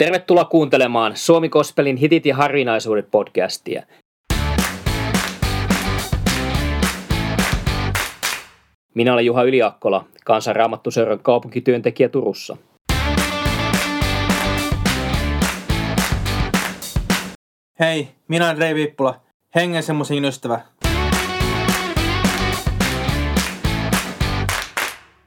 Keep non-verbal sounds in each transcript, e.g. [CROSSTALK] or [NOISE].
Tervetuloa kuuntelemaan Suomi Kospelin hitit ja harvinaisuudet podcastia. Minä olen Juha Yliakkola, kansanraamattuseuran kaupunkityöntekijä Turussa. Hei, minä olen Rei Viippula, hengen ystävä.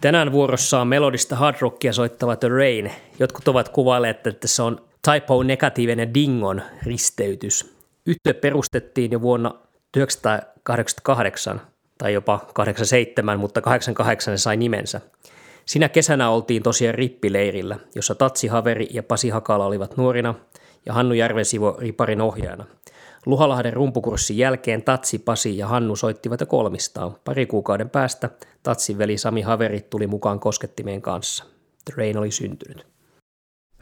Tänään vuorossa on melodista hard rockia soittava The Rain. Jotkut ovat kuvailleet, että se on typo negatiivinen dingon risteytys. Yhtiö perustettiin jo vuonna 1988 tai jopa 87, mutta 88 se sai nimensä. Sinä kesänä oltiin tosiaan rippileirillä, jossa Tatsi Haveri ja Pasi Hakala olivat nuorina ja Hannu Järvensivo riparin ohjaajana. Luhalahden rumpukurssin jälkeen Tatsi, Pasi ja Hannu soittivat jo kolmistaan. Pari kuukauden päästä Tatsin veli Sami Haverit tuli mukaan koskettimeen kanssa. The Rain oli syntynyt.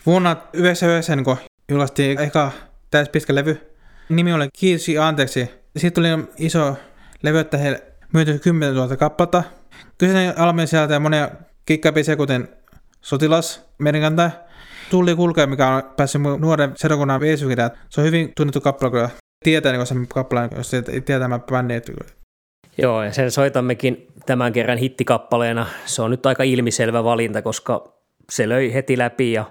Vuonna 1999, kun julkaistiin eka täyspitkä levy, nimi oli Kiitos anteeksi. Siitä tuli iso levy, että he myyty 10 000 kappaletta. Kyseinen albumi sieltä monia kikkabiisejä, kuten Sotilas, Merinkanta, Tulli kulkee, mikä on päässyt nuoren seurakunnan viesukirjaan. Se on hyvin tunnettu kappale, kun tietää niin sen kappaleen, jos tietää tämä bändi. Joo, ja sen soitammekin tämän kerran hittikappaleena. Se on nyt aika ilmiselvä valinta, koska se löi heti läpi ja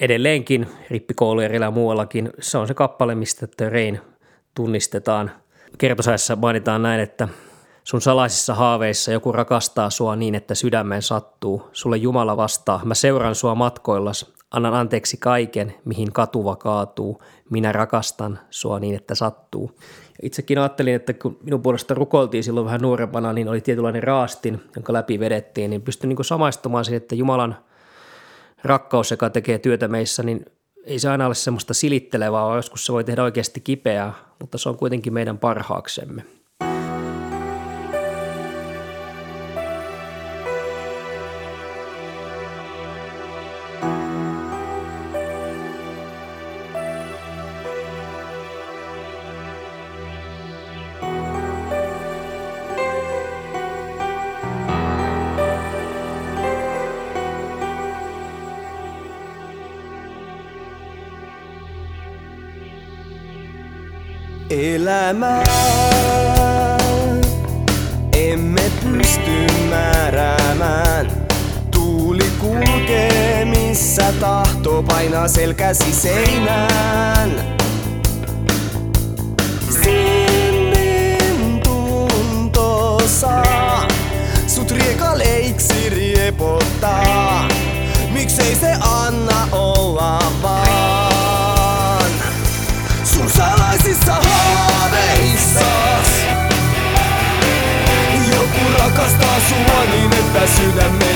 edelleenkin rippikoulujerillä ja muuallakin se on se kappale, mistä The Rain tunnistetaan. Kertosajassa mainitaan näin, että sun salaisissa haaveissa joku rakastaa sua niin, että sydämeen sattuu. Sulle Jumala vastaa, mä seuran sua matkoillas, annan anteeksi kaiken, mihin katuva kaatuu. Minä rakastan sua niin, että sattuu. Itsekin ajattelin, että kun minun puolesta rukoiltiin silloin vähän nuorempana, niin oli tietynlainen raastin, jonka läpi vedettiin, niin pystyn niin samaistumaan siihen, että Jumalan rakkaus, joka tekee työtä meissä, niin ei se aina ole semmoista silittelevää, vaan joskus se voi tehdä oikeasti kipeää, mutta se on kuitenkin meidän parhaaksemme. Elämää. Emme pysty määräämään. Tuuli kulkee missä tahto painaa selkäsi seinään. Sinnin tunto saa sut riekaleiksi riepottaa. Miksei se anna olla vaan niin, että sydämme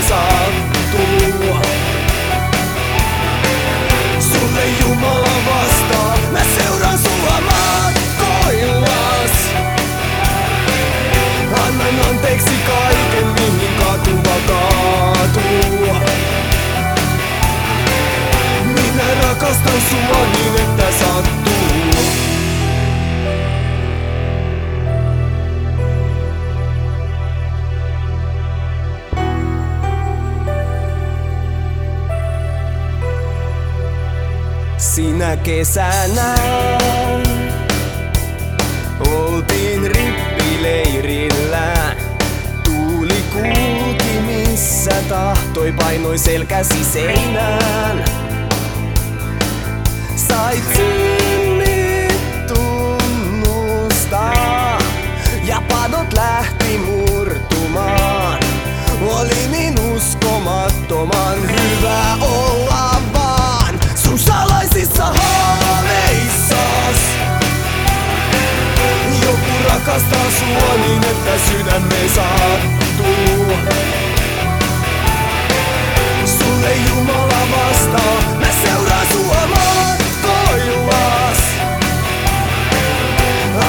kesänä oltiin rippileirillä. Tuuli kulki missä tahtoi, painoi selkäsi seinään. Sait synnit tunnustaa ja padot lähti murtumaan. Oli niin uskomattoman hyvä olla rakastaa sua niin, että sydämme sattuu. Sulle Jumala vastaa, mä seuraan sua matkoillas.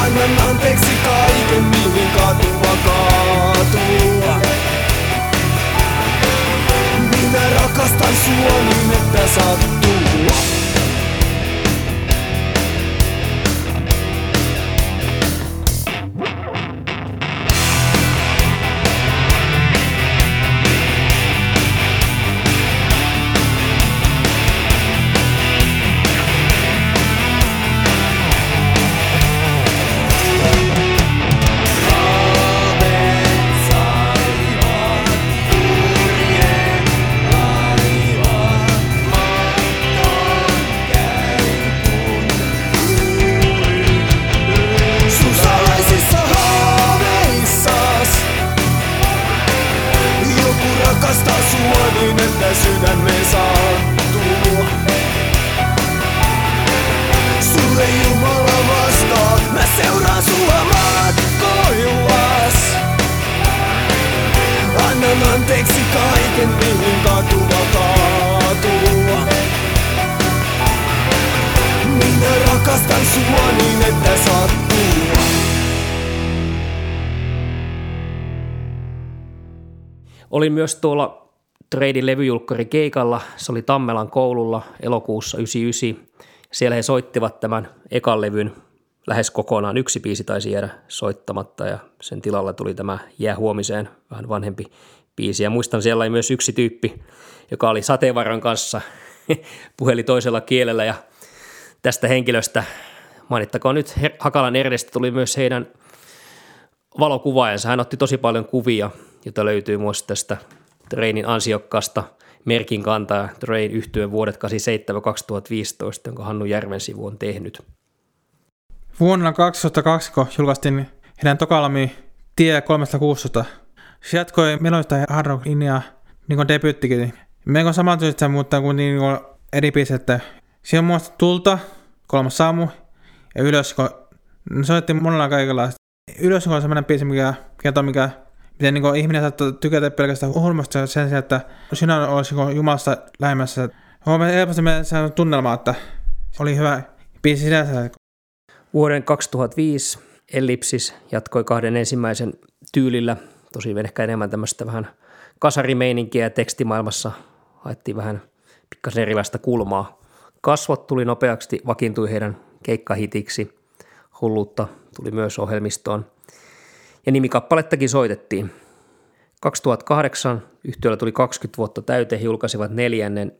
Annan anteeksi kaiken, mihin katuva kaatuu. Minä rakastan sua niin, että sattuu. Mihin katuva kaatuu. Minä rakastan sua niin, että. Olin myös tuolla Treidin levyjulkkari keikalla, se oli Tammelan koululla elokuussa 99. Siellä he soittivat tämän ekan levyn lähes kokonaan. Yksi biisi taisi jäädä soittamatta ja sen tilalla tuli tämä Jää huomiseen, vähän vanhempi biisi. Ja muistan siellä oli myös yksi tyyppi, joka oli sateenvarjon kanssa, [LAUGHS] puheli toisella kielellä ja tästä henkilöstä mainittakoon nyt Hakalan Ernestä tuli myös heidän valokuvaajansa. Hän otti tosi paljon kuvia, jota löytyy myös tästä Trainin ansiokkaasta merkin kantaa Train yhtyön vuodet 87-2015, jonka Hannu Järvensivu on tehnyt. Vuonna 2002, kun julkaistiin heidän Tokalami Tie 316, se jatkoi meloista ja hard rock linjaa, niin kuin debyyttikin. Melko samantyyppistä, mutta kuin, niin kuin eri biisit. Siinä on muista Tulta, kolmas saamu ja Ylös, kun soitettiin monella kaikilla. Ylös on semmoinen biisi, mikä kertoo, mikä, miten niin ihminen saattaa tykätä pelkästään hurmasta sen sijaan, että sinä olisi niin Jumalasta lähemmässä. Huomasin helposti se tunnelma, että oli hyvä biisi sinänsä. Vuoden 2005 Ellipsis jatkoi kahden ensimmäisen tyylillä, tosi ehkä enemmän tämmöistä vähän kasarimeininkiä tekstimaailmassa haettiin vähän pikkasen erilaista kulmaa. Kasvot tuli nopeasti, vakiintui heidän keikkahitiksi. Hulluutta tuli myös ohjelmistoon. Ja nimikappalettakin soitettiin. 2008 yhtiöllä tuli 20 vuotta täyteen, he julkaisivat neljännen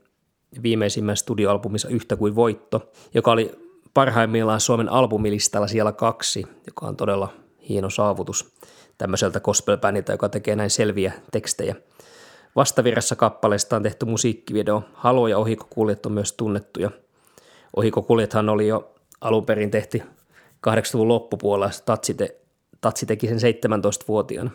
viimeisimmän studioalbumissa Yhtä kuin voitto, joka oli parhaimmillaan Suomen albumilistalla siellä kaksi, joka on todella hieno saavutus tämmöiseltä gospel joka tekee näin selviä tekstejä. Vastavirrassa kappaleesta on tehty musiikkivideo. Halo ja Ohikokuljet on myös tunnettuja. Ohikokuljethan oli jo alun perin tehty 80-luvun loppupuolella. Tatsi, te, Tatsi teki sen 17-vuotiaana.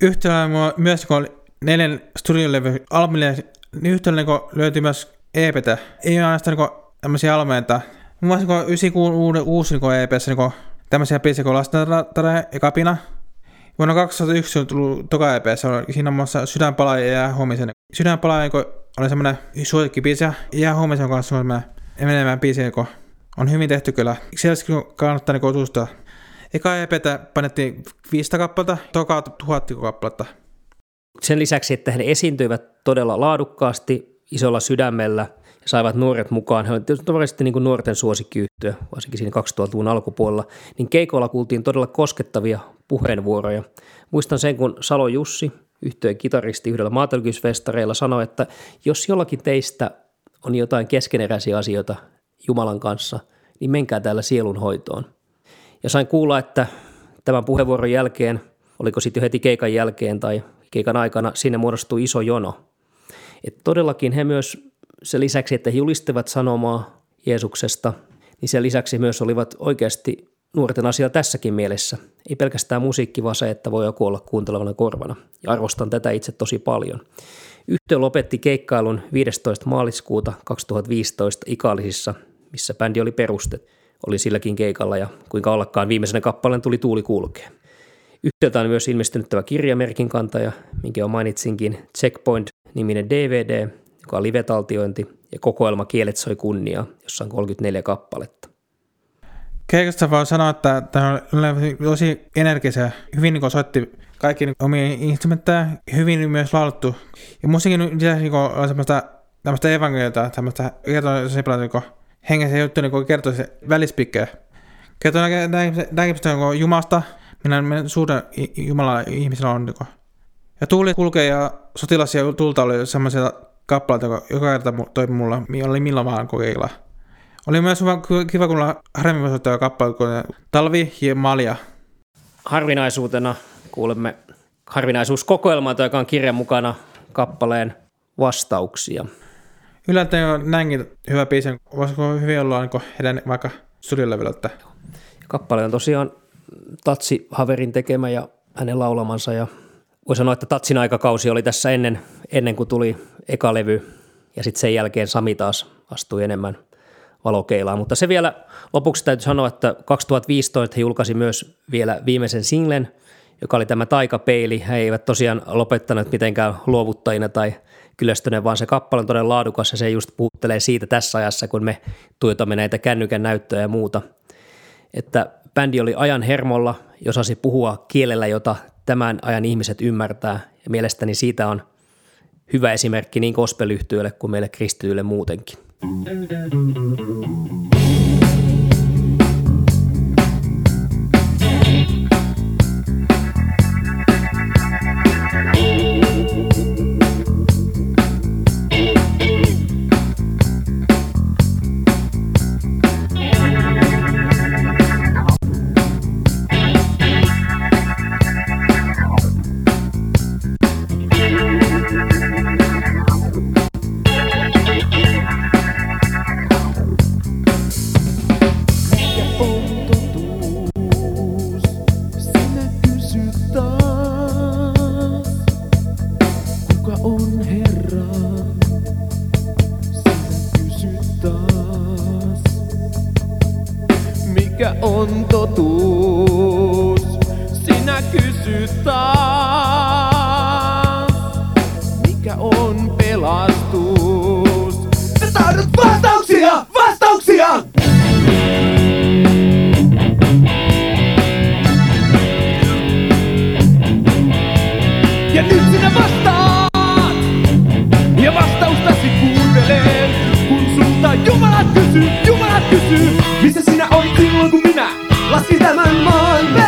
Yhtä myös kun oli neljän studiolevy albumille, niin yhtä niin löytyi myös EPtä. Ei ainoastaan niin tämmöisiä almeita. Muun muassa niin 96 uusi niin EPssä niin tämmöisiä biisejä kuin Lastentarja ja Kapina. Vuonna 2001 on tullut toka EP, siinä on muassa Sydänpalaaja ja Jää huomisen. Sydänpalaaja oli semmoinen suosikkibiisi ja Jää huomisen kanssa semmoinen enemmän biisi, joka on hyvin tehty kyllä. Siellä kannattaa niin tutustua. Eka EPtä panettiin 500 kappaletta, toka 1000 kappaletta. Sen lisäksi, että he esiintyivät todella laadukkaasti, isolla sydämellä – saivat nuoret mukaan. He olivat tavallisesti niin kuin nuorten suosikkiyhtiö, varsinkin siinä 2000-luvun alkupuolella. Niin keikolla kuultiin todella koskettavia puheenvuoroja. Muistan sen, kun Salo Jussi, yhtiön kitaristi yhdellä maatalkysfestareilla, sanoi, että jos jollakin teistä on jotain keskeneräisiä asioita Jumalan kanssa, niin menkää täällä sielunhoitoon. Ja sain kuulla, että tämän puheenvuoron jälkeen, oliko sitten jo heti keikan jälkeen tai keikan aikana, sinne muodostui iso jono. Et todellakin he myös sen lisäksi, että he julistivat sanomaa Jeesuksesta, niin sen lisäksi myös olivat oikeasti nuorten asia tässäkin mielessä. Ei pelkästään musiikki, vaan se, että voi joku olla kuuntelevana korvana. Ja arvostan tätä itse tosi paljon. Yhtiö lopetti keikkailun 15. maaliskuuta 2015 Ikaalisissa, missä bändi oli perustettu. Oli silläkin keikalla ja kuinka ollakaan viimeisenä kappaleen tuli Tuuli kulkea. Yhtiöltä on myös ilmestynyt tämä kirjamerkin kantaja, minkä jo mainitsinkin, Checkpoint-niminen DVD, joka on live-taltiointi, ja kokoelma Kielet soi kunnia, jossa on 34 kappaletta. Keikasta voi sanoa, että tämä on tosi energisiä, hyvin niin soitti kaikki niin omia instrumentteja, hyvin myös laulettu. Ja musiikin lisäksi niin on semmoista tämmöistä evankeliota, tämmöistä kertoo tosi paljon niin hengessä juttu niin kertoo se välispikkejä. Kertoo näkemistä niin Jumasta, minä suuren Jumala ihmisellä on. Niin ja tuuli kulkee ja sotilas ja tulta oli semmoisia kappaleita, joka, joka kerta toi mulle, oli milloin vaan kokeilla. Oli myös kiva kuulla harvemmin soittaa kappale kuin Talvi ja Malja. Harvinaisuutena kuulemme harvinaisuuskokoelmaa, joka on kirjan mukana kappaleen vastauksia. Yllättäen on näinkin hyvä biisi. Voisiko hyvin olla niin heidän vaikka studiolevyllä? Kappale on tosiaan Tatsi Haverin tekemä ja hänen laulamansa ja voi sanoa, että Tatsin aikakausi oli tässä ennen, ennen kuin tuli eka levy ja sitten sen jälkeen Sami taas astui enemmän valokeilaan. Mutta se vielä lopuksi täytyy sanoa, että 2015 he julkaisi myös vielä viimeisen singlen, joka oli tämä Taikapeili. He eivät tosiaan lopettaneet mitenkään luovuttajina tai kyllästyneen, vaan se kappale on todella laadukas ja se just puhuttelee siitä tässä ajassa, kun me tuotamme näitä kännykän näyttöjä ja muuta. Että bändi oli ajan hermolla, jos osasi puhua kielellä, jota tämän ajan ihmiset ymmärtää. Ja mielestäni siitä on hyvä esimerkki niin gospel kuin meille kristityille muutenkin. on pelastus. Sä tahdot vastauksia! Vastauksia! Ja nyt sinä vastaat! Ja vastaustasi kuuntelen, kun sulta Jumala kysyy, Jumala kysyy, missä sinä olit silloin kun minä laskin tämän maailman.